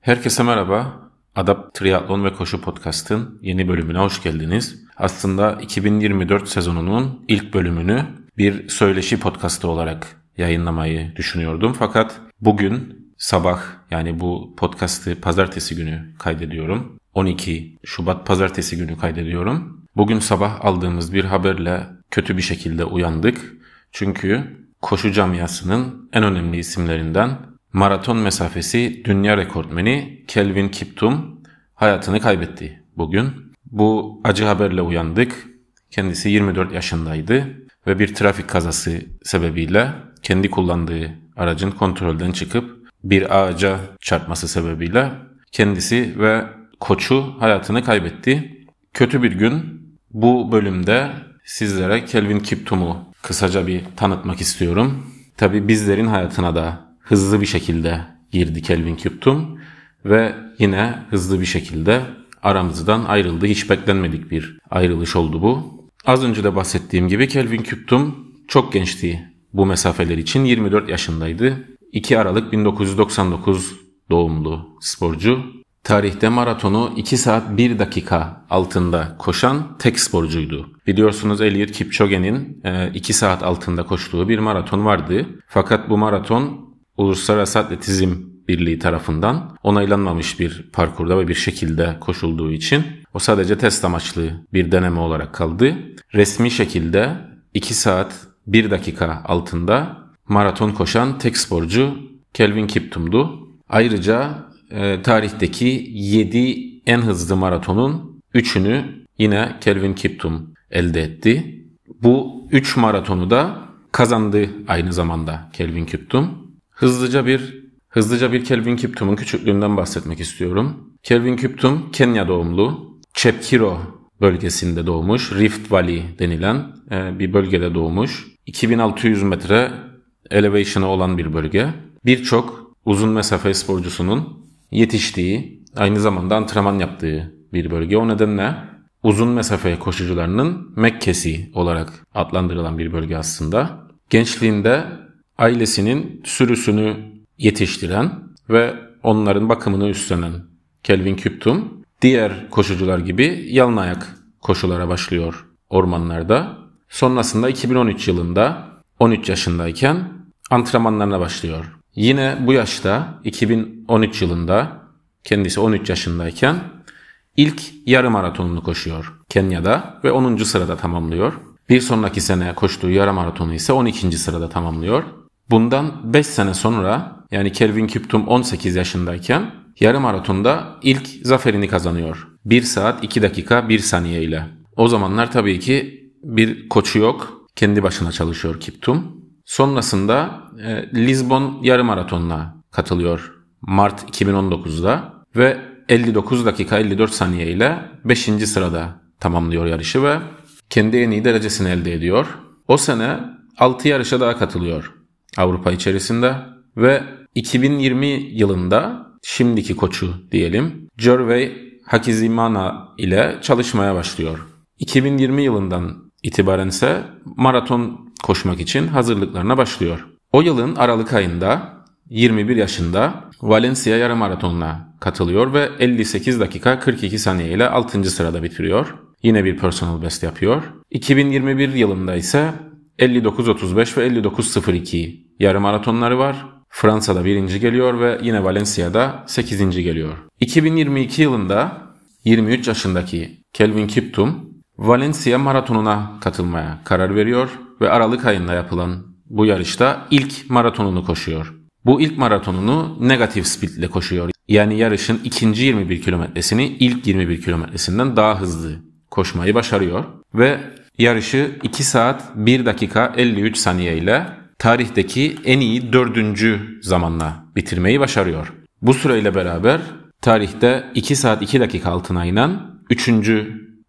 Herkese merhaba. Adapt Triathlon ve Koşu Podcast'ın yeni bölümüne hoş geldiniz. Aslında 2024 sezonunun ilk bölümünü bir söyleşi podcastı olarak yayınlamayı düşünüyordum. Fakat bugün sabah yani bu podcast'ı pazartesi günü kaydediyorum. 12 Şubat pazartesi günü kaydediyorum. Bugün sabah aldığımız bir haberle kötü bir şekilde uyandık. Çünkü koşu camiasının en önemli isimlerinden maraton mesafesi dünya rekortmeni Kelvin Kiptum hayatını kaybetti bugün. Bu acı haberle uyandık. Kendisi 24 yaşındaydı ve bir trafik kazası sebebiyle kendi kullandığı aracın kontrolden çıkıp bir ağaca çarpması sebebiyle kendisi ve koçu hayatını kaybetti. Kötü bir gün. Bu bölümde sizlere Kelvin Kiptum'u kısaca bir tanıtmak istiyorum. Tabi bizlerin hayatına da hızlı bir şekilde girdi Kelvin Kiptum ve yine hızlı bir şekilde aramızdan ayrıldı. Hiç beklenmedik bir ayrılış oldu bu. Az önce de bahsettiğim gibi Kelvin Kiptum çok gençti bu mesafeler için 24 yaşındaydı. 2 Aralık 1999 doğumlu sporcu. Tarihte maratonu 2 saat 1 dakika altında koşan tek sporcuydu. Biliyorsunuz Eliud Kipchoge'nin 2 e, saat altında koştuğu bir maraton vardı. Fakat bu maraton Uluslararası Atletizm Birliği tarafından onaylanmamış bir parkurda ve bir şekilde koşulduğu için o sadece test amaçlı bir deneme olarak kaldı. Resmi şekilde 2 saat 1 dakika altında maraton koşan tek sporcu Kelvin Kiptum'du. Ayrıca e, tarihteki 7 en hızlı maratonun 3'ünü yine Kelvin Kiptum elde etti. Bu 3 maratonu da kazandı aynı zamanda Kelvin Kiptum. Hızlıca bir hızlıca bir Kelvin Kiptum'un küçüklüğünden bahsetmek istiyorum. Kelvin Kiptum Kenya doğumlu. Chepkiro bölgesinde doğmuş. Rift Valley denilen e, bir bölgede doğmuş. 2600 metre elevation'ı olan bir bölge. Birçok uzun mesafe sporcusunun yetiştiği, aynı zamanda antrenman yaptığı bir bölge. O nedenle uzun mesafe koşucularının Mekkesi olarak adlandırılan bir bölge aslında. Gençliğinde ailesinin sürüsünü yetiştiren ve onların bakımını üstlenen Kelvin Küptum diğer koşucular gibi yalın ayak koşulara başlıyor ormanlarda. Sonrasında 2013 yılında 13 yaşındayken antrenmanlarına başlıyor. Yine bu yaşta 2013 yılında kendisi 13 yaşındayken ilk yarım maratonunu koşuyor Kenya'da ve 10. sırada tamamlıyor. Bir sonraki sene koştuğu yarım maratonu ise 12. sırada tamamlıyor. Bundan 5 sene sonra yani Kelvin Kiptum 18 yaşındayken yarım maratonda ilk zaferini kazanıyor. 1 saat 2 dakika 1 saniye ile. O zamanlar tabii ki bir koçu yok. Kendi başına çalışıyor Kiptum. Sonrasında e, Lisbon yarım maratonuna katılıyor Mart 2019'da ve 59 dakika 54 saniye ile 5. sırada tamamlıyor yarışı ve kendi en iyi derecesini elde ediyor. O sene 6 yarışa daha katılıyor Avrupa içerisinde ve 2020 yılında şimdiki koçu diyelim Gervais Hakizimana ile çalışmaya başlıyor. 2020 yılından itibaren ise maraton koşmak için hazırlıklarına başlıyor. O yılın Aralık ayında 21 yaşında Valencia yarım maratonuna katılıyor ve 58 dakika 42 saniye ile 6. sırada bitiriyor. Yine bir personal best yapıyor. 2021 yılında ise 59.35 ve 59.02 yarım maratonları var. Fransa'da birinci geliyor ve yine Valencia'da 8. geliyor. 2022 yılında 23 yaşındaki Kelvin Kiptum Valencia maratonuna katılmaya karar veriyor ve Aralık ayında yapılan bu yarışta ilk maratonunu koşuyor. Bu ilk maratonunu negatif speed ile koşuyor. Yani yarışın ikinci 21 kilometresini ilk 21 kilometresinden daha hızlı koşmayı başarıyor. Ve yarışı 2 saat 1 dakika 53 saniye ile tarihteki en iyi dördüncü zamanla bitirmeyi başarıyor. Bu süreyle beraber tarihte 2 saat 2 dakika altına inen 3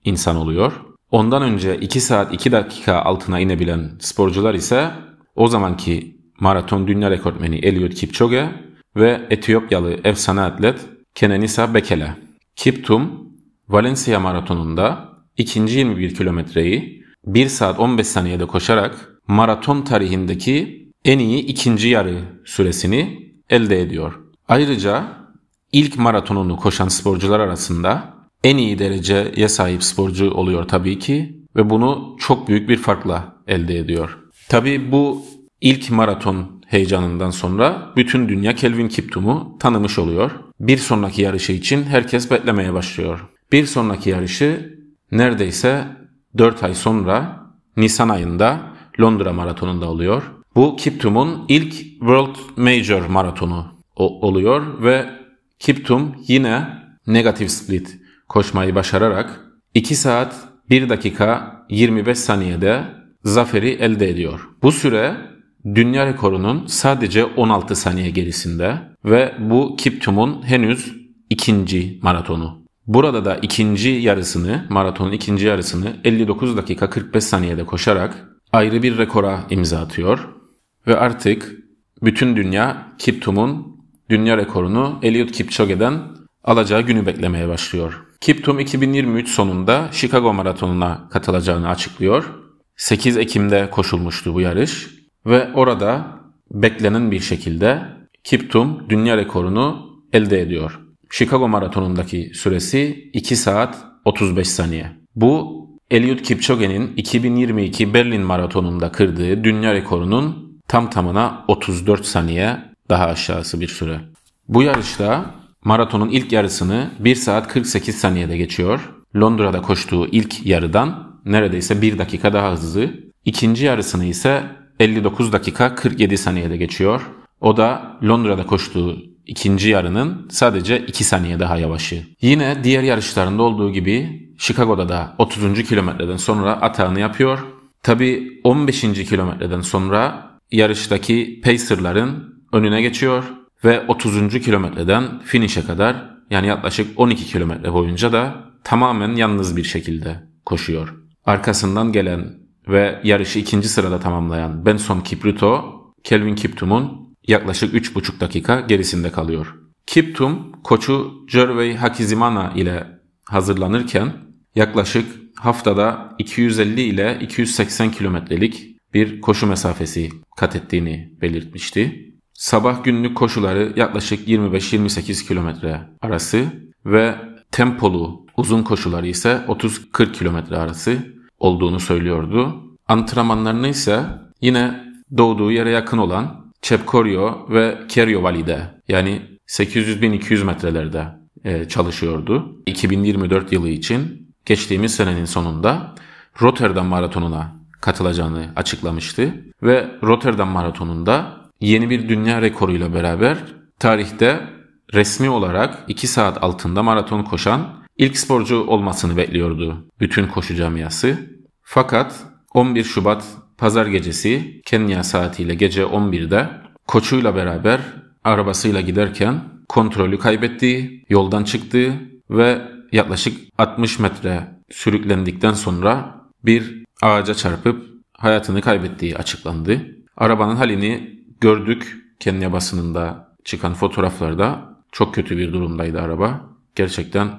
insan oluyor. Ondan önce 2 saat 2 dakika altına inebilen sporcular ise o zamanki maraton dünya rekortmeni Eliud Kipchoge ve Etiyopyalı efsane atlet Kenenisa Bekele. Kiptum, Valencia maratonunda ikinci 21 kilometreyi 1 saat 15 saniyede koşarak maraton tarihindeki en iyi ikinci yarı süresini elde ediyor. Ayrıca ilk maratonunu koşan sporcular arasında en iyi dereceye sahip sporcu oluyor tabii ki ve bunu çok büyük bir farkla elde ediyor. Tabii bu ilk maraton heyecanından sonra bütün dünya Kelvin Kiptum'u tanımış oluyor. Bir sonraki yarışı için herkes beklemeye başlıyor. Bir sonraki yarışı neredeyse 4 ay sonra Nisan ayında Londra maratonunda oluyor. Bu Kiptum'un ilk World Major maratonu oluyor ve Kiptum yine negatif split koşmayı başararak 2 saat 1 dakika 25 saniyede zaferi elde ediyor. Bu süre dünya rekorunun sadece 16 saniye gerisinde ve bu Kiptum'un henüz ikinci maratonu. Burada da ikinci yarısını, maratonun ikinci yarısını 59 dakika 45 saniyede koşarak ayrı bir rekora imza atıyor. Ve artık bütün dünya Kiptum'un dünya rekorunu Eliud Kipchoge'den alacağı günü beklemeye başlıyor. Kiptum 2023 sonunda Chicago Maratonu'na katılacağını açıklıyor. 8 Ekim'de koşulmuştu bu yarış ve orada beklenen bir şekilde Kiptum dünya rekorunu elde ediyor. Chicago Maratonu'ndaki süresi 2 saat 35 saniye. Bu Eliud Kipchoge'nin 2022 Berlin Maratonu'nda kırdığı dünya rekorunun tam tamına 34 saniye daha aşağısı bir süre. Bu yarışta maratonun ilk yarısını 1 saat 48 saniyede geçiyor. Londra'da koştuğu ilk yarıdan neredeyse 1 dakika daha hızlı. İkinci yarısını ise 59 dakika 47 saniyede geçiyor. O da Londra'da koştuğu ikinci yarının sadece 2 saniye daha yavaşı. Yine diğer yarışlarında olduğu gibi Chicago'da da 30. kilometreden sonra atağını yapıyor. Tabi 15. kilometreden sonra yarıştaki pacerların önüne geçiyor ve 30. kilometreden finish'e kadar yani yaklaşık 12 kilometre boyunca da tamamen yalnız bir şekilde koşuyor. Arkasından gelen ve yarışı ikinci sırada tamamlayan Benson Kipruto, Kelvin Kiptum'un yaklaşık 3,5 dakika gerisinde kalıyor. Kiptum, koçu Jervey Hakizimana ile hazırlanırken yaklaşık haftada 250 ile 280 kilometrelik bir koşu mesafesi kat ettiğini belirtmişti. Sabah günlük koşuları yaklaşık 25-28 kilometre arası ve tempolu uzun koşuları ise 30-40 kilometre arası olduğunu söylüyordu. Antrenmanlarını ise yine doğduğu yere yakın olan Çepkoryo ve Keryo Valley'de yani 800-1200 metrelerde e, çalışıyordu. 2024 yılı için geçtiğimiz senenin sonunda Rotterdam Maratonu'na katılacağını açıklamıştı ve Rotterdam Maratonu'nda yeni bir dünya rekoruyla beraber tarihte resmi olarak 2 saat altında maraton koşan ilk sporcu olmasını bekliyordu bütün koşu camiası. Fakat 11 Şubat pazar gecesi Kenya saatiyle gece 11'de koçuyla beraber arabasıyla giderken kontrolü kaybettiği, yoldan çıktığı ve yaklaşık 60 metre sürüklendikten sonra bir ağaca çarpıp hayatını kaybettiği açıklandı. Arabanın halini gördük Kenya basınında çıkan fotoğraflarda çok kötü bir durumdaydı araba. Gerçekten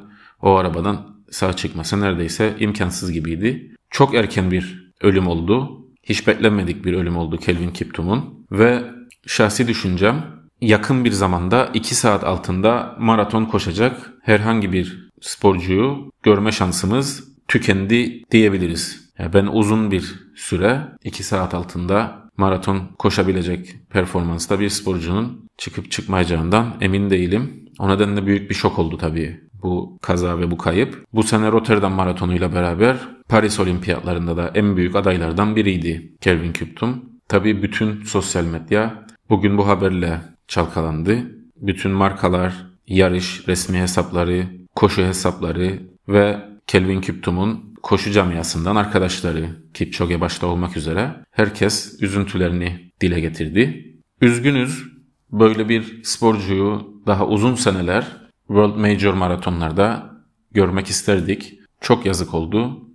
o arabadan sağ çıkması neredeyse imkansız gibiydi. Çok erken bir ölüm oldu. Hiç beklenmedik bir ölüm oldu Kelvin Kiptum'un. Ve şahsi düşüncem yakın bir zamanda 2 saat altında maraton koşacak herhangi bir sporcuyu görme şansımız tükendi diyebiliriz. Yani ben uzun bir süre 2 saat altında maraton koşabilecek performansta bir sporcunun çıkıp çıkmayacağından emin değilim. O nedenle büyük bir şok oldu tabii bu kaza ve bu kayıp. Bu sene Rotterdam maratonuyla beraber Paris olimpiyatlarında da en büyük adaylardan biriydi Kelvin Kiptum. Tabii bütün sosyal medya bugün bu haberle çalkalandı. Bütün markalar, yarış, resmi hesapları, koşu hesapları ve Kelvin Kiptum'un koşu camiasından arkadaşları Kipchoge başta olmak üzere herkes üzüntülerini dile getirdi. Üzgünüz böyle bir sporcuyu daha uzun seneler World Major maratonlarda görmek isterdik. Çok yazık oldu.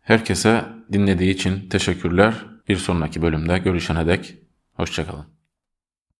Herkese dinlediği için teşekkürler. Bir sonraki bölümde görüşene dek hoşçakalın.